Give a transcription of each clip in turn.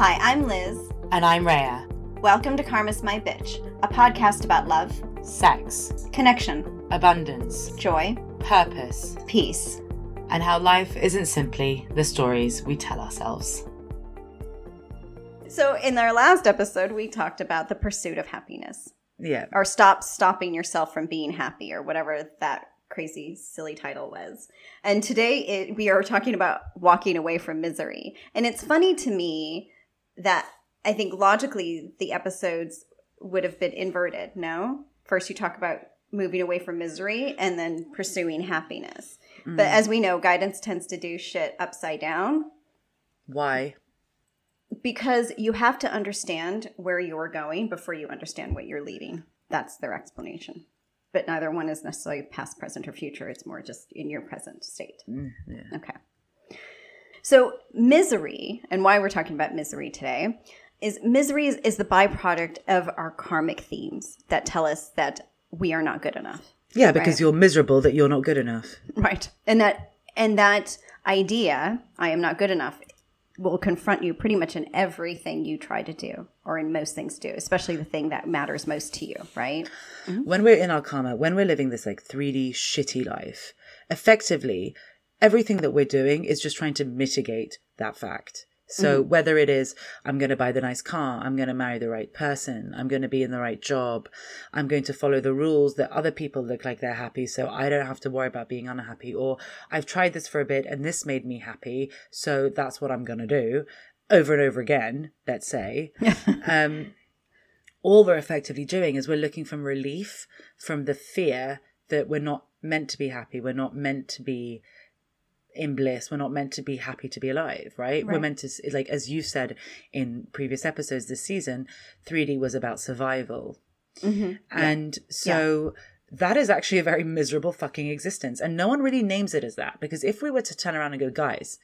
Hi, I'm Liz. And I'm Rhea. Welcome to Karma's My Bitch, a podcast about love, sex, connection, abundance, joy, purpose, peace, and how life isn't simply the stories we tell ourselves. So, in our last episode, we talked about the pursuit of happiness. Yeah. Or stop stopping yourself from being happy, or whatever that crazy, silly title was. And today it, we are talking about walking away from misery. And it's funny to me that I think logically the episodes would have been inverted. No? First, you talk about moving away from misery and then pursuing happiness. Mm. But as we know, guidance tends to do shit upside down. Why? Because you have to understand where you're going before you understand what you're leaving. That's their explanation but neither one is necessarily past, present, or future. It's more just in your present state. Mm, yeah. Okay. So, misery, and why we're talking about misery today, is misery is, is the byproduct of our karmic themes that tell us that we are not good enough. Yeah, because right? you're miserable that you're not good enough. Right. And that and that idea, I am not good enough, will confront you pretty much in everything you try to do or in most things do especially the thing that matters most to you right mm-hmm. when we're in our karma when we're living this like 3d shitty life effectively everything that we're doing is just trying to mitigate that fact so mm whether it is, I'm going to buy the nice car, I'm going to marry the right person, I'm going to be in the right job, I'm going to follow the rules that other people look like they're happy, so I don't have to worry about being unhappy, or I've tried this for a bit and this made me happy, so that's what I'm going to do over and over again, let's say. um, all we're effectively doing is we're looking for relief from the fear that we're not meant to be happy, we're not meant to be in bliss. We're not meant to be happy to be alive, right? right? We're meant to, like, as you said in previous episodes this season, 3D was about survival. Mm-hmm. And yeah. so yeah. that is actually a very miserable fucking existence. And no one really names it as that because if we were to turn around and go, guys,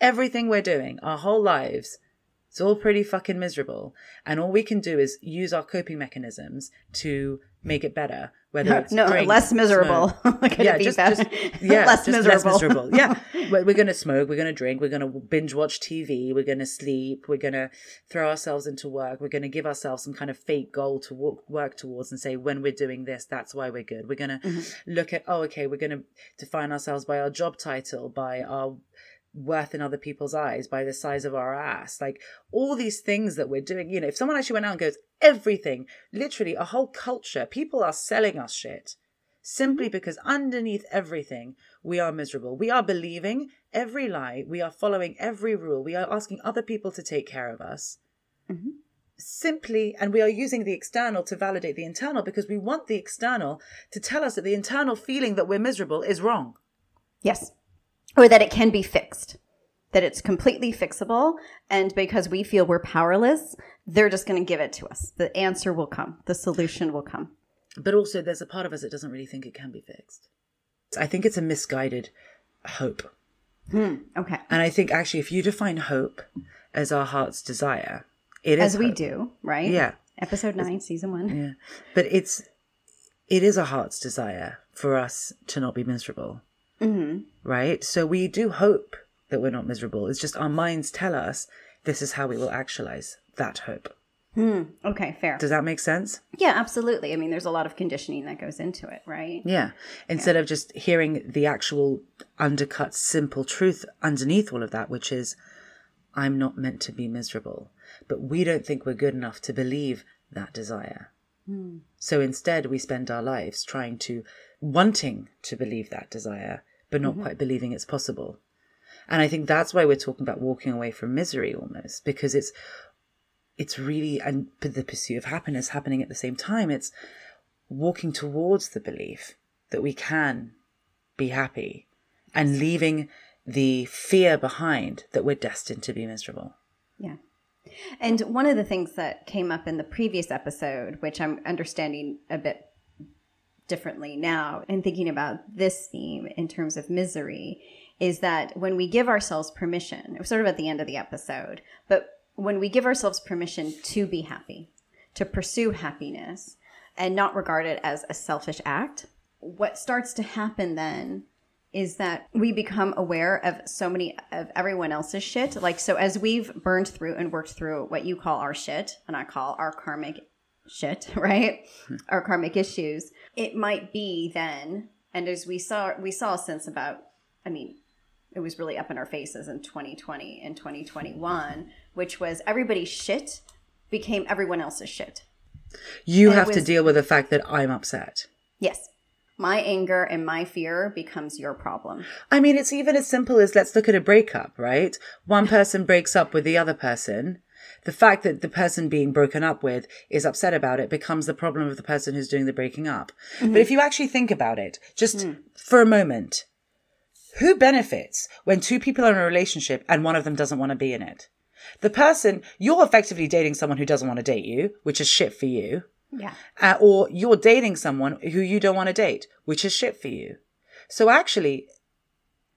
everything we're doing, our whole lives, it's all pretty fucking miserable. And all we can do is use our coping mechanisms to make it better. Whether it's no, drink, less miserable. yeah, just, just, yeah, less just miserable. less miserable. Yeah, we're, we're going to smoke. We're going to drink. We're going to binge watch TV. We're going to sleep. We're going to throw ourselves into work. We're going to give ourselves some kind of fake goal to work, work towards and say, when we're doing this, that's why we're good. We're going to mm-hmm. look at, oh, okay, we're going to define ourselves by our job title, by our worth in other people's eyes by the size of our ass. Like all these things that we're doing, you know, if someone actually went out and goes, everything, literally a whole culture, people are selling us shit simply because underneath everything, we are miserable. We are believing every lie. We are following every rule. We are asking other people to take care of us. Mm-hmm. Simply, and we are using the external to validate the internal because we want the external to tell us that the internal feeling that we're miserable is wrong. Yes or that it can be fixed, that it's completely fixable. And because we feel we're powerless, they're just going to give it to us. The answer will come, the solution will come. But also, there's a part of us that doesn't really think it can be fixed. I think it's a misguided hope. Hmm, okay. And I think actually, if you define hope as our heart's desire, it is as we do, right? Yeah. Episode nine, it's, season one. Yeah, but it's it is a heart's desire for us to not be miserable. Mm-hmm. Right? So we do hope that we're not miserable. It's just our minds tell us this is how we will actualize that hope. Mm, okay, fair. Does that make sense? Yeah, absolutely. I mean, there's a lot of conditioning that goes into it, right? Yeah. Instead yeah. of just hearing the actual undercut, simple truth underneath all of that, which is, I'm not meant to be miserable. But we don't think we're good enough to believe that desire. Mm. So instead, we spend our lives trying to wanting to believe that desire, but not mm-hmm. quite believing it's possible. And I think that's why we're talking about walking away from misery almost, because it's it's really and the pursuit of happiness happening at the same time. It's walking towards the belief that we can be happy and leaving the fear behind that we're destined to be miserable. Yeah. And one of the things that came up in the previous episode, which I'm understanding a bit differently now and thinking about this theme in terms of misery is that when we give ourselves permission, sort of at the end of the episode, but when we give ourselves permission to be happy, to pursue happiness, and not regard it as a selfish act, what starts to happen then is that we become aware of so many of everyone else's shit. Like, so as we've burned through and worked through what you call our shit, and I call our karmic shit, right? our karmic issues, it might be then, and as we saw, we saw since about, I mean, it was really up in our faces in 2020 and 2021, which was everybody's shit became everyone else's shit. You And have to deal with the fact that I'm upset. Yes. My anger and my fear becomes your problem. I mean, it's even as simple as let's look at a breakup, right? One person breaks up with the other person. The fact that the person being broken up with is upset about it becomes the problem of the person who's doing the breaking up. But if you actually think about it, just for a moment, who benefits when two people are in a relationship and one of them doesn't want to be in it? The person, you're effectively dating someone who doesn't want to date you, which is shit for you. Yeah. Uh, or you're dating someone who you don't want to date, which is shit for you. So actually,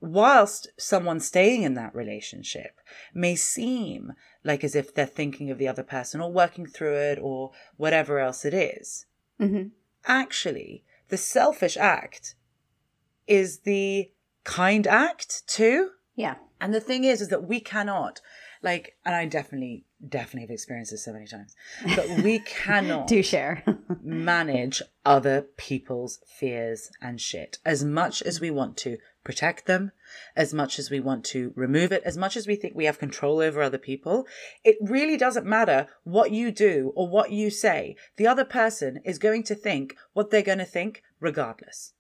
whilst someone staying in that relationship may seem like as if they're thinking of the other person or working through it or whatever else it is, Mhm. actually, the selfish act is the kind act too. Yeah. And the thing is, is that we cannot, like, and I definitely, definitely have experienced this so many times, but we cannot Do share. manage other people's fears and shit as much as we want to protect them, as much as we want to remove it, as much as we think we have control over other people. It really doesn't matter what you do or what you say. The other person is going to think what they're going to think regardless.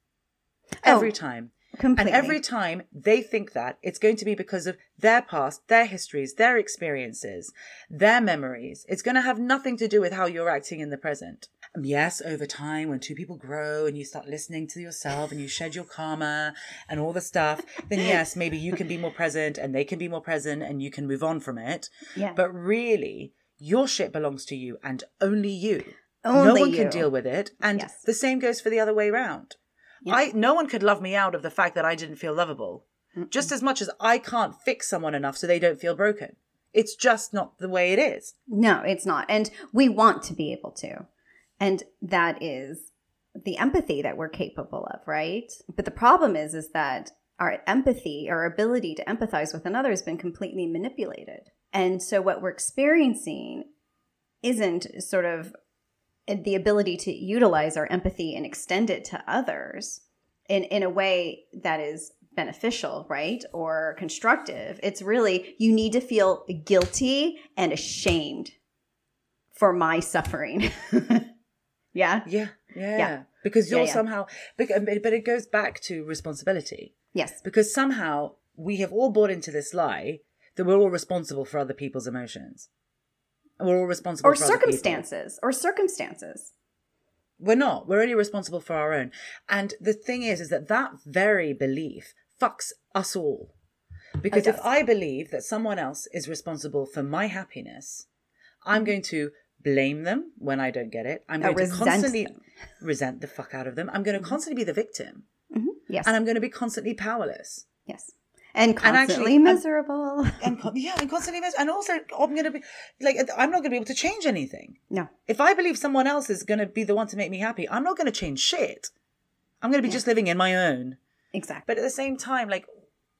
Oh, every Oh, time. Completely. And every time they think that, it's going to be because of their past, their histories, their experiences, their memories. It's going to have nothing to do with how you're acting in the present. Um, yes, over time, when two people grow and you start listening to yourself and you shed your karma and all the stuff, then yes, maybe you can be more present and they can be more present and you can move on from it. Yeah. But really, your shit belongs to you and only you. no Only one you. can deal with it. And Yes. the same goes for the other way round. Yeah. I no one could love me out of the fact that I didn't feel lovable. Just as much as I can't fix someone enough so they don't feel broken. It's just not the way it is. No, it's not. And we want to be able to. And that is the empathy that we're capable of, right? But the problem is is that our empathy, our ability to empathize with another has been completely manipulated. And so what we're experiencing isn't sort of the ability to utilize our empathy and extend it to others in, in a way that is beneficial, right? Or constructive. It's really, you need to feel guilty and ashamed for my suffering. yeah. Yeah, yeah. Yeah. Because you're yeah. somehow um, but it goes back to responsibility. Yes. Because somehow we have all bought into this lie that we're all responsible for other people's emotions. We're all responsible Or circumstances. Or circumstances. We're not. We're only responsible for our own. And the thing is, is that that very belief fucks us all. Because if. I believe that someone else is responsible for my happiness, I'm mm-hmm. going to blame them when I don't get it. I'm going to constantly them. resent the fuck out of them. I'm going to mm-hmm. constantly be the victim. Mm-hmm. Yes. And I'm going to be constantly powerless. yes. And actually- constantly and- miserable. And con- yeah, and constantly miserable. And also, I'm going to be like, I'm not going to be able to change anything. no. If I believe someone else is going to be the one to make me happy, I'm not going to change shit. I'm going to be just living in my own. Exactly. But at the same time, like,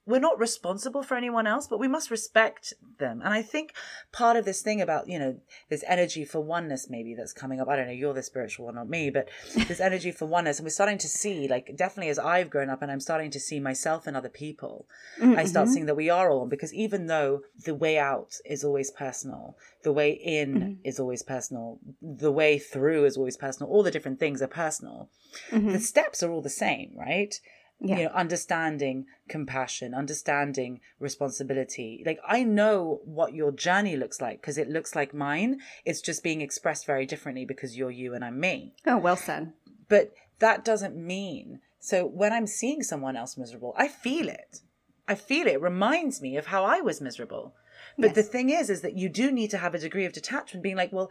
we're not responsible for anyone else, but we must respect them. And I think part of this thing about, you know, this energy for oneness maybe that's coming up. I don't know, you're the spiritual one, not me, but this energy for oneness. And we're starting to see, like, definitely as I've grown up and I'm starting to see myself and other people, I start mm-hmm. seeing that we are all, because even though the way out is always personal, the way in mm-hmm. is always personal, the way through is always personal, all the different things are personal, mm-hmm. the steps are all the same, right? Yeah. you know understanding compassion understanding responsibility like i know what your journey looks like because it looks like mine it's just being expressed very differently because you're you and i'm me Oh, well said. but that doesn't mean so when i'm seeing someone else miserable i feel it i feel it, it reminds me of how i was miserable but Yes. the thing is is that you do need to have a degree of detachment being like well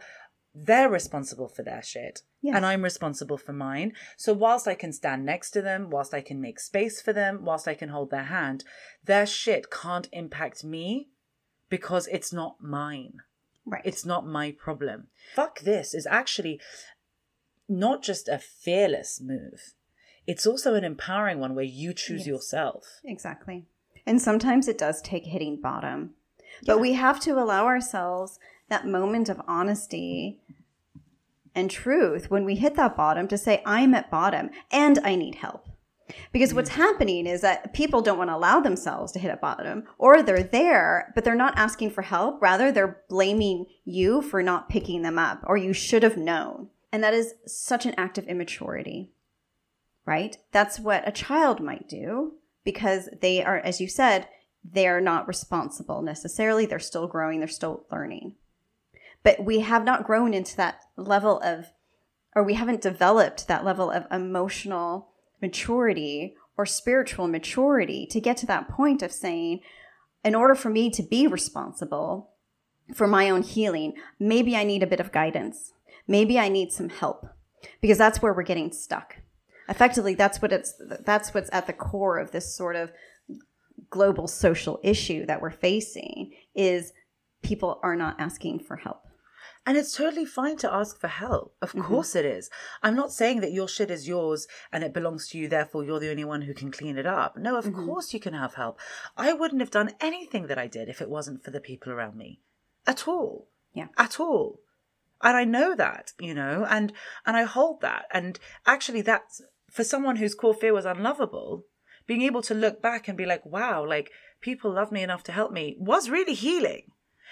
they're responsible for their shit Yes. and i'm responsible for mine so whilst i can stand next to them whilst i can make space for them whilst i can hold their hand their shit can't impact me because it's not mine Right. it's not my problem. Fuck this is actually not just a fearless move. it's also an empowering one where you choose Yes. yourself. Exactly. And sometimes it does take hitting bottom. But we have to allow ourselves that moment of honesty and truth when we hit that bottom to say, I'm at bottom and I need help. Because what's mm. happening is that people don't want to allow themselves to hit a bottom, or they're there, but they're not asking for help. Rather, they're blaming you for not picking them up, or you should have known. And that is such an act of immaturity, right? That's what a child might do because they are, as you said, they're not responsible necessarily. They're still growing, they're still learning. But we have not grown into that level of, or we haven't developed that level of emotional maturity or spiritual maturity to get to that point of saying, in order for me to be responsible for my own healing, maybe I need a bit of guidance. Maybe I need some help because that's where we're getting stuck. Effectively, that's what it's, that's what's at the core of this sort of global social issue that we're facing is people are not asking for help. And it's totally fine to ask for help. Of mm-hmm. course it is. I'm not saying that your shit is yours and it belongs to you, therefore you're the only one who can clean it up. No, of mm-hmm. course you can have help. I wouldn't have done anything that I did if it wasn't for the people around me. At all. Yeah. At all. And I know that, you know, and and I hold that. And actually that's for someone whose core fear was unlovable, being able to look back and be like, wow, like people love me enough to help me was really healing.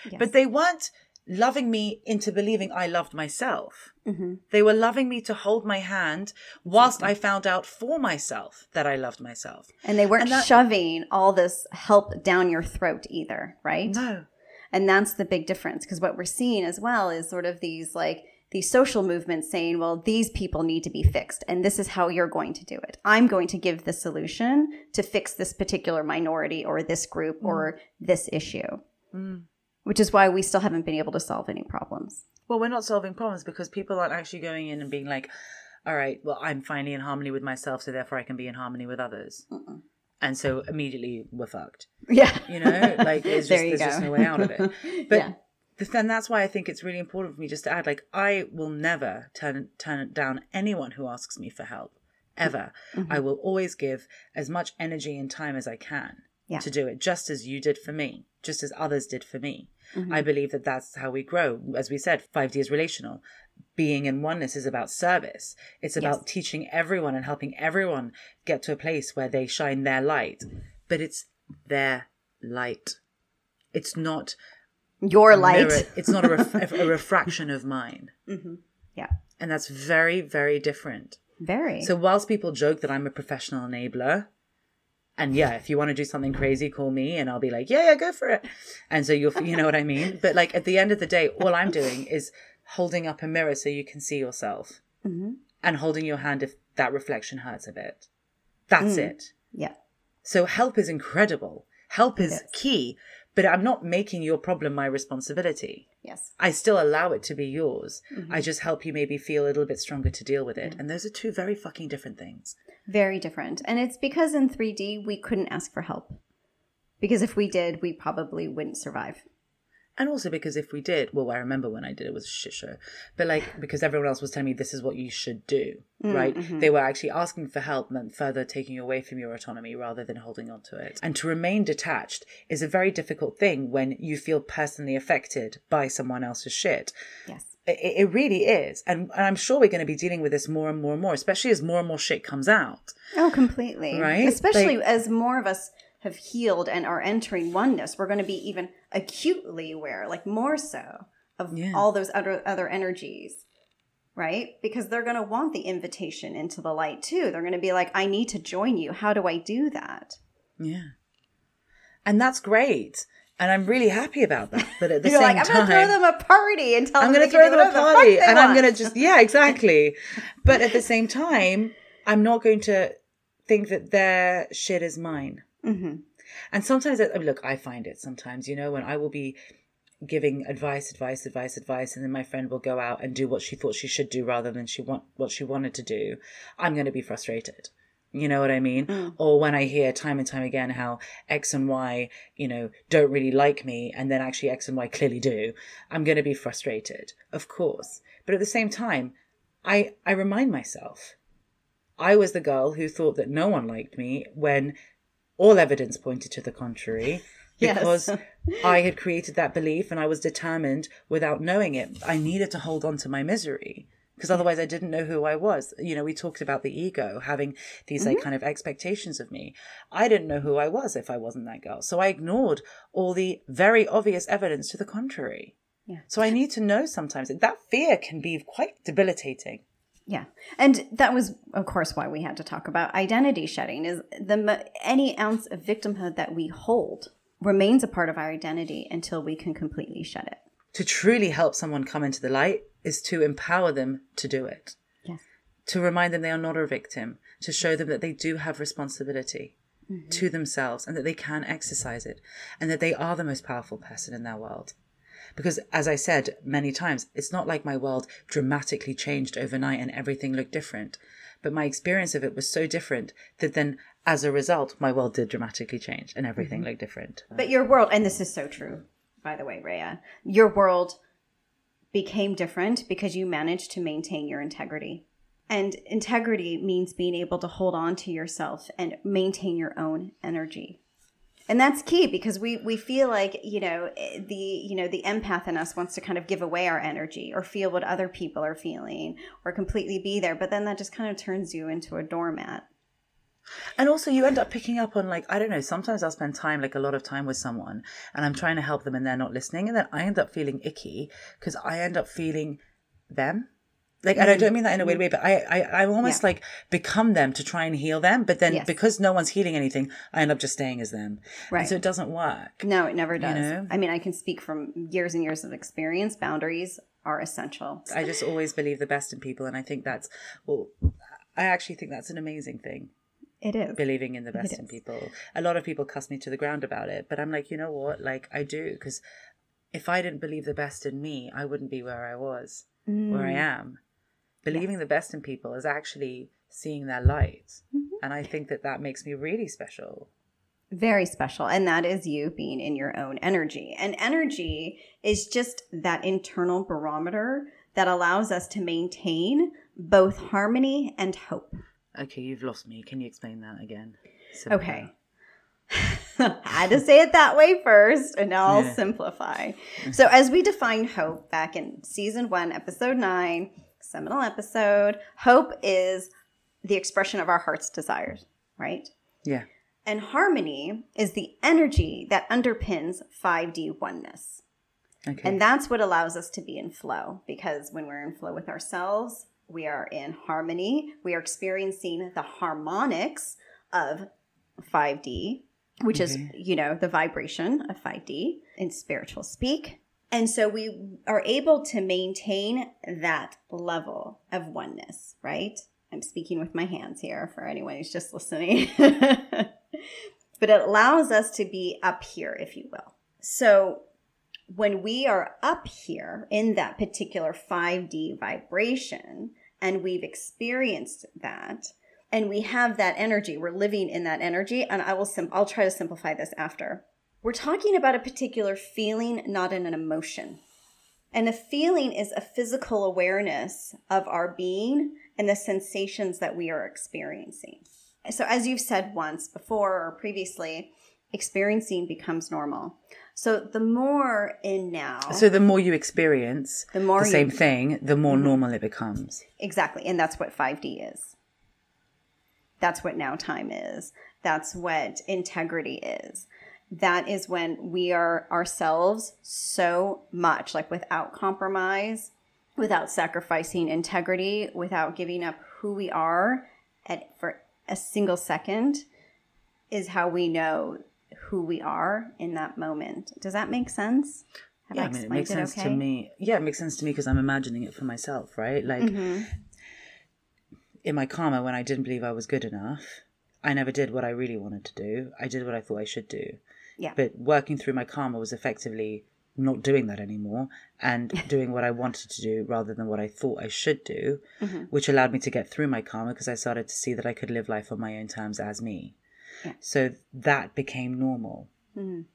Yes. But they weren't loving me into believing I loved myself. Mm-hmm. They were loving me to hold my hand whilst I found out for myself that I loved myself. And they weren't And that- shoving all this help down your throat either, right? No. And that's the big difference because what we're seeing as well is sort of these like these social movements saying, well, these people need to be fixed and this is how you're going to do it. I'm going to give the solution to fix this particular minority or this group or this issue. Which is why we still haven't been able to solve any problems. Well, we're not solving problems because people aren't actually going in and being like, all right, well, I'm finally in harmony with myself, so therefore I can be in harmony with others. And so immediately we're fucked. Yeah. You know, like it's There just, there's just no way out of it. But Yeah. that's why I think it's really important for me just to add, like, I will never turn turn down anyone who asks me for help, ever. Mm-hmm. I will always give as much energy and time as I can Yeah. to do it, just as you did for me, just as others did for me. Mm-hmm. I believe that that's how we grow. As we said, 5D is relational. Being in oneness is about service. It's about teaching everyone and helping everyone get to a place where they shine their light. But it's their light. It's not Your light. mirror- it's not a, ref- a refraction of mine. Yeah. And that's very, very different. Very. So whilst people joke that I'm a professional enabler, and yeah, if you want to do something crazy, call me, and I'll be like, yeah, yeah, go for it. And so you'll, you know what I mean. But like at the end of the day, all I'm doing is holding up a mirror so you can see yourself, mm-hmm. and holding your hand if that reflection hurts a bit. That's mm. it. yeah. So help is incredible. Help is is. key, but I'm not making your problem my responsibility. Yes. I still allow it to be yours. I mm-hmm. just help you maybe feel a little bit stronger to deal with it. And those are two very fucking different things. Very different. And it's because in 3D we couldn't ask for help. Because if we did, we probably wouldn't survive. And also because if we did, well, I remember when I did it was a shit show, but like because everyone else was telling me this is what you should do, mm, right? Mm-hmm. They were actually asking for help, meant further taking away from your autonomy rather than holding on to it. And to remain detached is a very difficult thing when you feel personally affected by someone else's shit. Yes. It, it really is, and, and I'm sure we're going to be dealing with this more and more and more, especially as more and more shit comes out. Oh, completely. Right? Especially Like- as more of us have healed and are entering oneness, we're going to be even acutely aware, like more so, of Yeah. all those other other energies. Right? Because they're going to want the invitation into the light too. They're going to be like, I need to join you. How do I do that? Yeah, and that's great, and I'm really happy about that. But at the You're same like, I'm time, going to throw them a party and tell them I'm going to throw them a whatever the party and I'm going to just, yeah, exactly. but at the same time, I'm not going to think that their shit is mine. Mhm. And sometimes, I- look, I find it sometimes, you know, when I will be giving advice, advice, advice, advice, and then my friend will go out and do what she thought she should do rather than she want what she wanted to do. I'm going to be frustrated. You know what I mean? Or when I hear time and time again how X and Y, you know, don't really like me, and then actually X and Y clearly do, I'm going to be frustrated, of course. But at the same time, I I remind myself, I was the girl who thought that no one liked me when all evidence pointed to the contrary. Yes. Because I had created that belief and I was determined without knowing it. I needed to hold on to my misery because otherwise I didn't know who I was. You know, we talked about the ego having these like mm-hmm. kind of expectations of me. I didn't know who I was if I wasn't that girl. So I ignored all the very obvious evidence to the contrary. Yeah. So I need to know sometimes that that fear can be quite debilitating. Yeah. And that was of course why we had to talk about identity shedding is the any ounce of victimhood that we hold remains a part of our identity until we can completely shed it. To truly help someone come into the light is to empower them to do it. Yes. to remind them they are not a victim, to show them that they do have responsibility mm-hmm. to themselves and that they can exercise it and that they are the most powerful person in their world. Because, as I said many times, it's not like my world dramatically changed overnight and everything looked different. But my experience of it was so different that then, as a result, my world did dramatically change and everything mm-hmm. looked different. But your world, and this is so true, by the way, Rhea, your world became different because you managed to maintain your integrity. And integrity means being able to hold on to yourself and maintain your own energy. And that's key because we, we feel like, you know, eh, the, you know, the empath in us wants to kind of give away our energy or feel what other people are feeling or completely be there. But then that just kind of turns you into a doormat. And also, you end up picking up on, like, I don't know, sometimes I'll spend time, like a lot of time with someone, and I'm trying to help them and they're not listening. And then I end up feeling icky because I end up feeling them. Like, and I don't mm-hmm. mean that in a weird mm-hmm. way, but I, I, I almost Yeah. like become them to try and heal them. But then Yes. because no one's healing anything, I end up just staying as them. Right. And so it doesn't work. No, it never does. know? I mean, I can speak from years and years of experience. Boundaries are essential. I just always believe the best in people. And I think that's, well, I actually think that's an amazing thing. It is. believing in the best in people. A lot of people cuss me to the ground about it, but I'm like, you know what? Like, I do because if I didn't believe the best in me, I wouldn't be where I was, where I mm. am. Believing the best in people is actually seeing their light, mm-hmm. and I think that that makes me really special. Very special. And that is you being in your own energy. And energy is just that internal barometer that allows us to maintain both harmony and hope. Okay, you've lost me. Can you explain that again? Okay. Uh, I had to say it that way first, and now I'll Yeah. simplify. So, as we defined hope back in season one, episode nine, seminal episode, hope is the expression of our heart's desires, right? Yeah. And harmony is the energy that underpins 5D oneness. Okay. And that's what allows us to be in flow because when we're in flow with ourselves, we are in harmony. We are experiencing the harmonics of 5D, which is, you know, the vibration of 5D in spiritual speak. And so we are able to maintain that level of oneness, right? I'm speaking with my hands here for anyone who's just listening. but it allows us to be up here, if you will. So when we are up here in that particular 5D vibration and we've experienced that and we have that energy, we're living in that energy and I will sim- I'll try to simplify this after. We're talking about a particular feeling, not an emotion. And a feeling is a physical awareness of our being and the sensations that we are experiencing. So, as you've said once before or previously, experiencing becomes normal. So, the more in now, so the more you experience The more the same thing, the more mm-hmm. normal it becomes. exactly, and that's what 5D is. That's what now time is. That's what integrity is. That is when we are ourselves so much, like without compromise, without sacrificing integrity, without giving up who we are at, for a single second, is how we know who we are in that moment. Does that make sense? Have yeah, I I mean, it makes sense to me. Yeah, it makes sense to me because I'm imagining it for myself, right? Like Mm-hmm. in my karma, when I didn't believe I was good enough, I never did what I really wanted to do. I did what I thought I should do. Yeah. But working through my karma was effectively not doing that anymore and doing what I wanted to do rather than what I thought I should do, Mm-hmm. which allowed me to get through my karma because I started to see that I could live life on my own terms as me. Yeah. So that became normal. Mhm.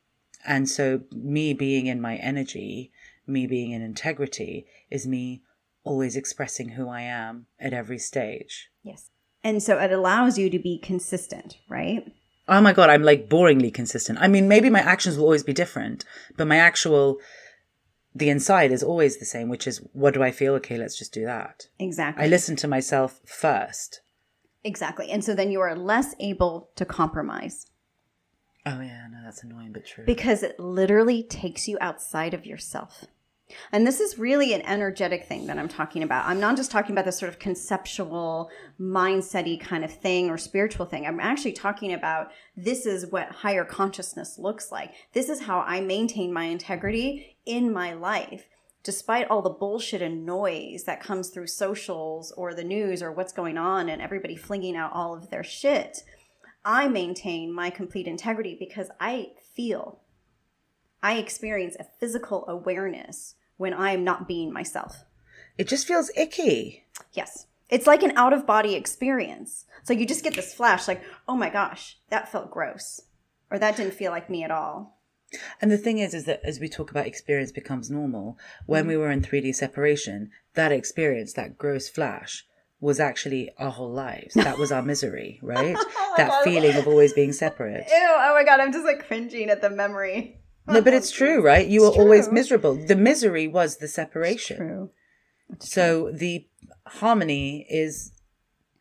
And so, me being in my energy, me being in integrity, is me always expressing who I am at every stage. Yes. And so it allows you to be consistent, right? Oh my God, I'm like boringly consistent. I mean, maybe my actions will always be different, but my actual, the inside is always the same, which is what do I feel? Okay, let's just do that. Exactly. I listen to myself first. Exactly. And so then you are less able to compromise Oh, yeah, no, that's annoying but true. because it literally takes you outside of yourself. And this is really an energetic thing that I'm talking about. I'm not just talking about this sort of conceptual, mindset kind of thing or spiritual thing. I'm actually talking about this is what higher consciousness looks like. This is how I maintain my integrity in my life. Despite all the bullshit and noise that comes through socials or the news or what's going on and everybody flinging out all of their shit, I maintain my complete integrity because I feel, I experience a physical awareness when I am not being myself. it just feels icky. Yes. It's like an out of body experience. So you just get this flash like, oh my gosh, that felt gross. Or that didn't feel like me at all. And the thing is, is that as we talk about experience becomes normal, when we mm. were in 3D separation, that experience, that gross flash, was actually our whole lives. That was our misery, right? Oh that feeling of always being separate. Ew, oh my god, I'm just like cringing at the memory. No, but it's true, right? You were It's always true. miserable. The misery was the separation. True. So the harmony is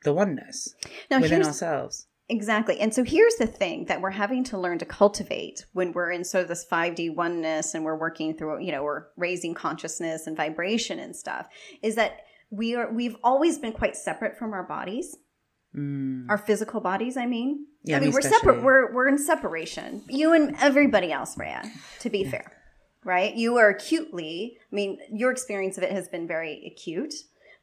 the oneness Now within ourselves. Exactly. And so here's the thing that we're having to learn to cultivate when we're in sort of this 5D oneness and we're working through, you know, we're raising consciousness and vibration and stuff is that we are we've always been quite separate from our bodies. Our physical bodies, I mean. Mm. Yeah, I mean, me we're separate. We're we're in separation. You and everybody else, Rhea, to be fair. Right? You are acutely, I mean, your experience of it has been very acute,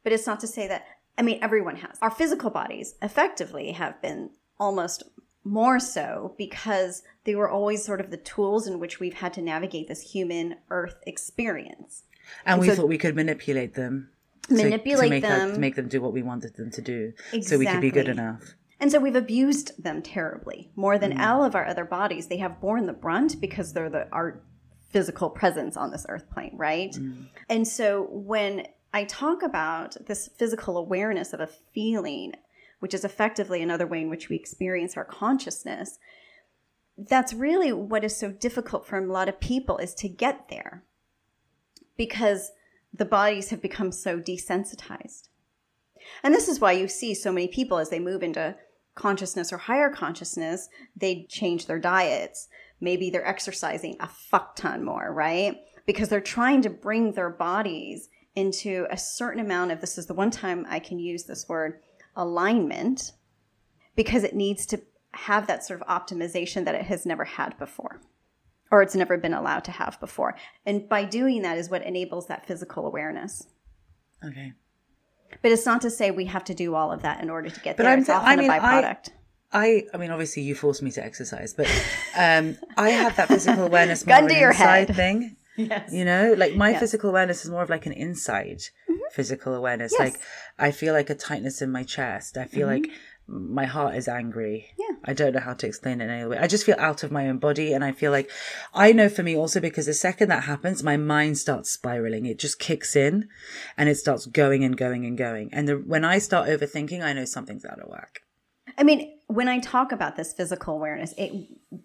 but it's not to say that I mean everyone has. Our physical bodies effectively have been almost more so because they were always sort of the tools in which we've had to navigate this human earth experience. And we so- thought we could manipulate them. Manipulate to them. to make them do what we wanted them to do. So we could be good enough. And so we've abused them terribly. More than mm. all of our other bodies, they have borne the brunt because they're the our physical presence on this earth plane, right? Mm. And so when I talk about this physical awareness of a feeling, which is effectively another way in which we experience our consciousness, that's really what is so difficult for a lot of people is to get there because the bodies have become so desensitized. And this is why you see so many people as they move into consciousness or higher consciousness, they change their diets. Maybe they're exercising a fuck ton more, right? Because they're trying to bring their bodies into a certain amount of this is the one time I can use this word alignment because it needs to have that sort of optimization that it has never had before or it's never been allowed to have before. And by doing that is what enables that physical awareness. Okay. But it's not to say we have to do all of that in order to get But there. I'm it's often I mean, a I- byproduct. I, I mean, obviously you forced me to exercise, but um, I have that physical awareness more Gun of to an your inside head. thing. yes. You know, like my Yes. Mm-hmm. physical awareness is more of like an inside physical awareness. Yes. Like I feel like a tightness in my chest. I feel like my heart is angry. Yeah. I don't know how to explain it in any way. I just feel out of my own body. And I feel like I know for me also because the second that happens, my mind starts spiraling. It just kicks in and it starts going and going and going. And the, when I start overthinking, I know something's out of whack. I mean, when I talk about this physical awareness, it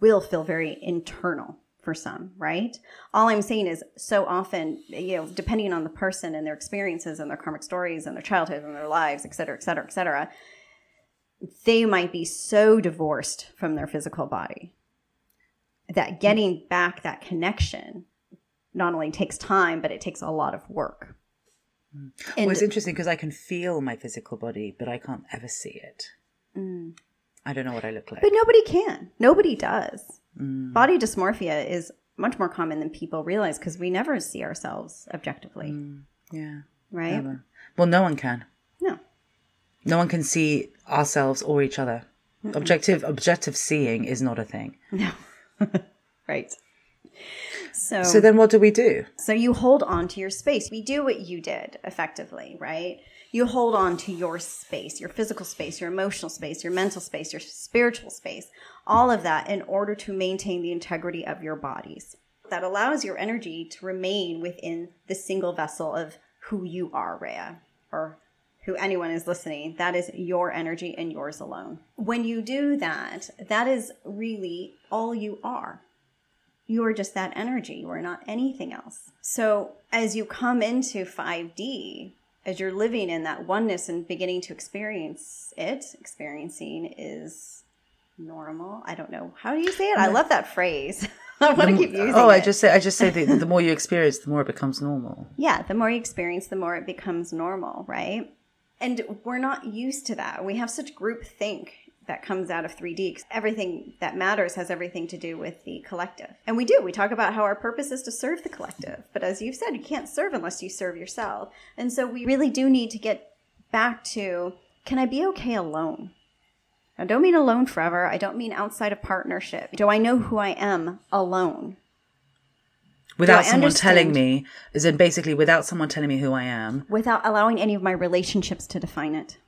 will feel very internal for some, right? All I'm saying is so often, you know, depending on the person and their experiences and their karmic stories and their childhood and their lives, et cetera, et cetera, et cetera, they might be so divorced from their physical body that getting back that connection not only takes time, but it takes a lot of work. And well, it's interesting because I can feel my physical body, but I can't ever see it. Mm. I don't know what I look like. But nobody can. Nobody does. Mm. Body dysmorphia is much more common than people realize because we never see ourselves objectively, yeah. right? Never. Well, no one can. No. One can see ourselves or each other. Objective objective seeing is not a thing. No. right. So, So then what do we do? so you hold on to your space. We do what you did effectively, right? You hold on to your space, your physical space, your emotional space, your mental space, your spiritual space, all of that in order to maintain the integrity of your bodies. That allows your energy to remain within the single vessel of who you are, Rhea, or who anyone is listening, that is your energy and yours alone. When you do that, that is really all you are. You are just that energy. You are not anything else. So as you come into 5D, as you're living in that oneness and beginning to experience it, experiencing is normal. I don't know. How do you say it? I love that phrase. I want to keep using Oh, I it. just say I just say the, the more you experience, the more it becomes normal. Yeah, the more you experience, the more it becomes normal, right? And we're not used to that. We have such group think that comes out of 3D. 'cause Everything that matters has everything to do with the collective. And we do. We talk about how our purpose is to serve the collective. But as you've said, you can't serve unless you serve yourself. And so we really do need to get back to can I be okay alone? I don't mean alone forever. I don't mean outside of partnership. Do I know who I am alone? Without someone telling me, as in basically without someone telling me who I am. without allowing any of my relationships to define it.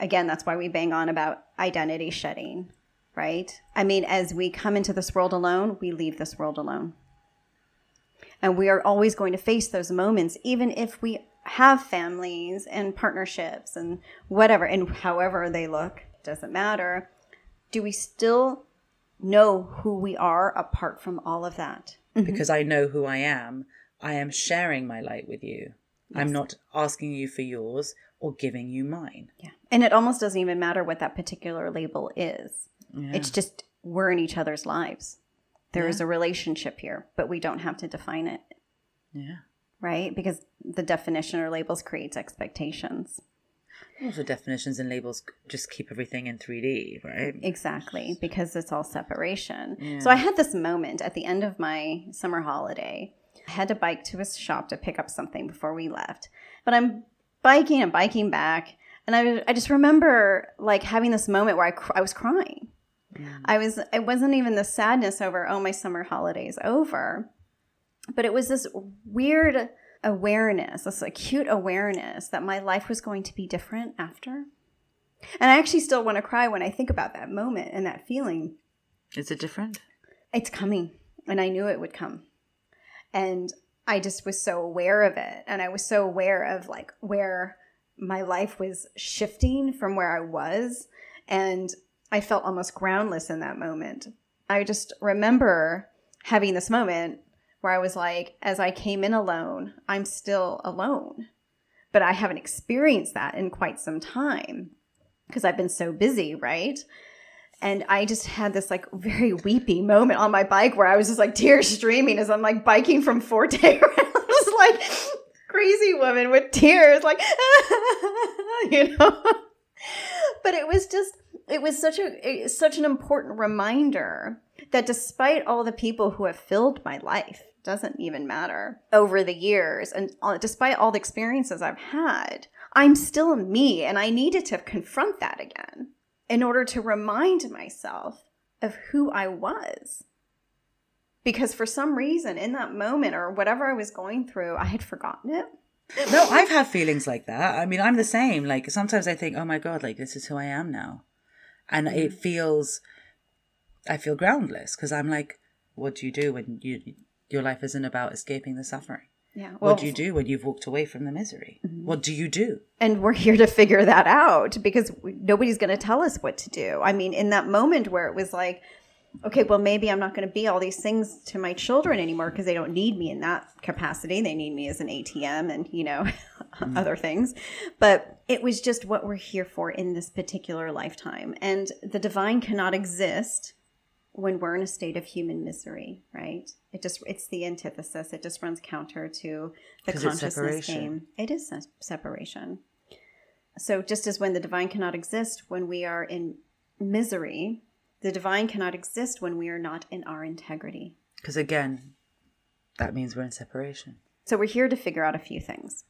Again, that's why we bang on about identity shedding, right? I mean, as we come into this world alone, we leave this world alone. And we are always going to face those moments, even if we have families and partnerships and whatever, and however they look, doesn't matter. Do we still know who we are apart from all of that? Mm-hmm. because I know who I am, I am sharing my light with you. I'm not asking you for yours or giving you mine. Yeah. And it almost doesn't even matter what that particular label is. It's just we're in each other's lives. There is a relationship here, but we don't have to define it, Yeah. right? Because the definition or labels creates expectations. Also, definitions and labels just keep everything in 3D, right? Exactly, because it's all separation. So I had this moment at the end of my summer holiday. I had to bike to a shop to pick up something before we left. But I'm biking and biking back, and I, I just remember like having this moment where I, cr- I was crying. Mm. I was it wasn't even the sadness over oh my summer holiday's over, but it was this weird awareness, this acute awareness that my life was going to be different after. And I actually still want to cry when I think about that moment and that feeling. Is it different? It's coming, and I knew it would come. And I just was so aware of it. And I was so aware of like where my life was shifting from where I was. And I felt almost groundless in that moment. I just remember having this moment where I was like, as I came in alone, I'm still alone. But I haven't experienced that in quite some time because I've been so busy, right? And I just had this like very weepy moment on my bike where I was just like tears streaming as I'm like biking from Forte around. Was like crazy woman with tears, like, you know. But it was just, it was such a, such an important reminder that despite all the people who have filled my life, doesn't even matter over the years, and all- despite all the experiences I've had, I'm still me, and I needed to confront that again in order to remind myself of who I was. Because for some reason, in that moment or whatever I was going through, I had forgotten it. No, I've had feelings like that. I mean, I'm the same. Like sometimes I think, oh my god, like this is who I am now, and mm-hmm. it feels, I feel groundless because I'm like, what do you do when you your life isn't about escaping the suffering? Yeah. what do you do when you've walked away from the misery? Mm-hmm. What do you do? and we're here to figure that out because nobody's going to tell us what to do. I mean, in that moment where it was like, okay, well, maybe I'm not going to be all these things to my children anymore because they don't need me in that capacity. They need me as an ATM and, you know, mm-hmm. other things. But it was just what we're here for in this particular lifetime. And the divine cannot exist when we're in a state of human misery, right? It just it's the antithesis. It just runs counter to the consciousness game. It is se- separation. So just as when the divine cannot exist when we are in misery, the divine cannot exist when we are not in our integrity. Because again, that means we're in separation. So we're here to figure out a few things.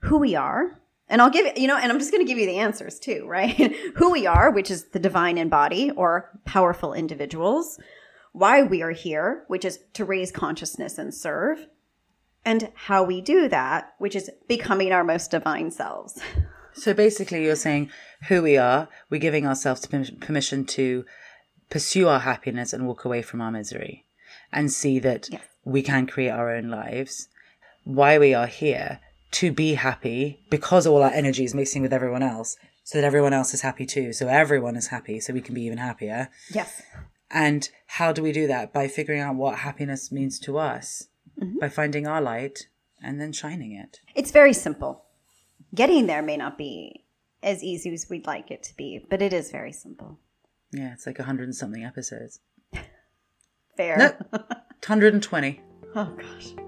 Who we are, and I'll give you know, and I'm just going to give you the answers too, right? Who we are, which is the divine in body or powerful individuals. Why we are here, which is to raise consciousness and serve. And how we do that, which is becoming our most divine selves. So basically, you're saying who we are, we're giving ourselves permission to pursue our happiness and walk away from our misery and see that Yes. we can create our own lives. Why we are here to be happy because all our energy is mixing with everyone else so that everyone else is happy too. So everyone is happy so we can be even happier. Yes. And how do we do that? By figuring out what happiness means to us, mm-hmm. by finding our light and then shining it. It's very simple. Getting there may not be as easy as we'd like it to be, but it is very simple. Yeah, it's like a hundred and something episodes. Fair. No, 120. Oh, gosh.